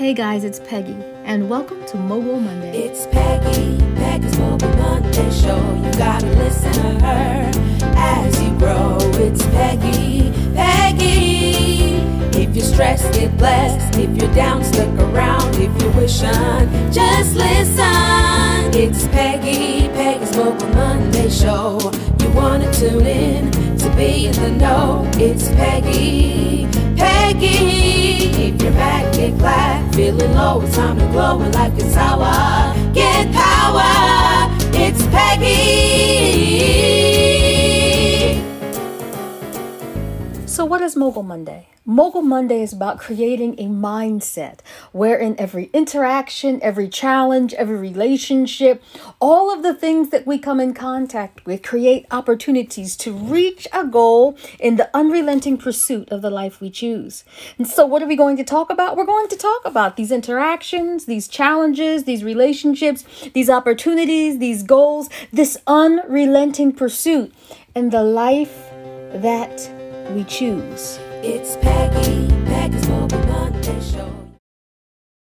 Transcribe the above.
Hey guys, it's Peggy, and welcome to Mogul Monday. It's Peggy, Peggy's Mogul Monday show. You gotta listen to her as you grow. It's Peggy, Peggy. If you're stressed, get blessed. If you're down, stick around. If you're wishing, just listen. It's Peggy, Peggy's Mogul Monday show. You wanna tune in to be in the know. It's Peggy, Peggy. Get glad. Feeling low, it's time to glow. When life gets sour, get power. It's Peggy. So, what is Mogul Monday? Mogul Monday is about creating a mindset wherein every interaction, every challenge, every relationship, all of the things that we come in contact with create opportunities to reach a goal in the unrelenting pursuit of the life we choose. And so, what are we going to talk about? We're going to talk about these interactions, these challenges, these relationships, these opportunities, these goals, this unrelenting pursuit, and the life that we choose. It's Peggy, Peggy's show.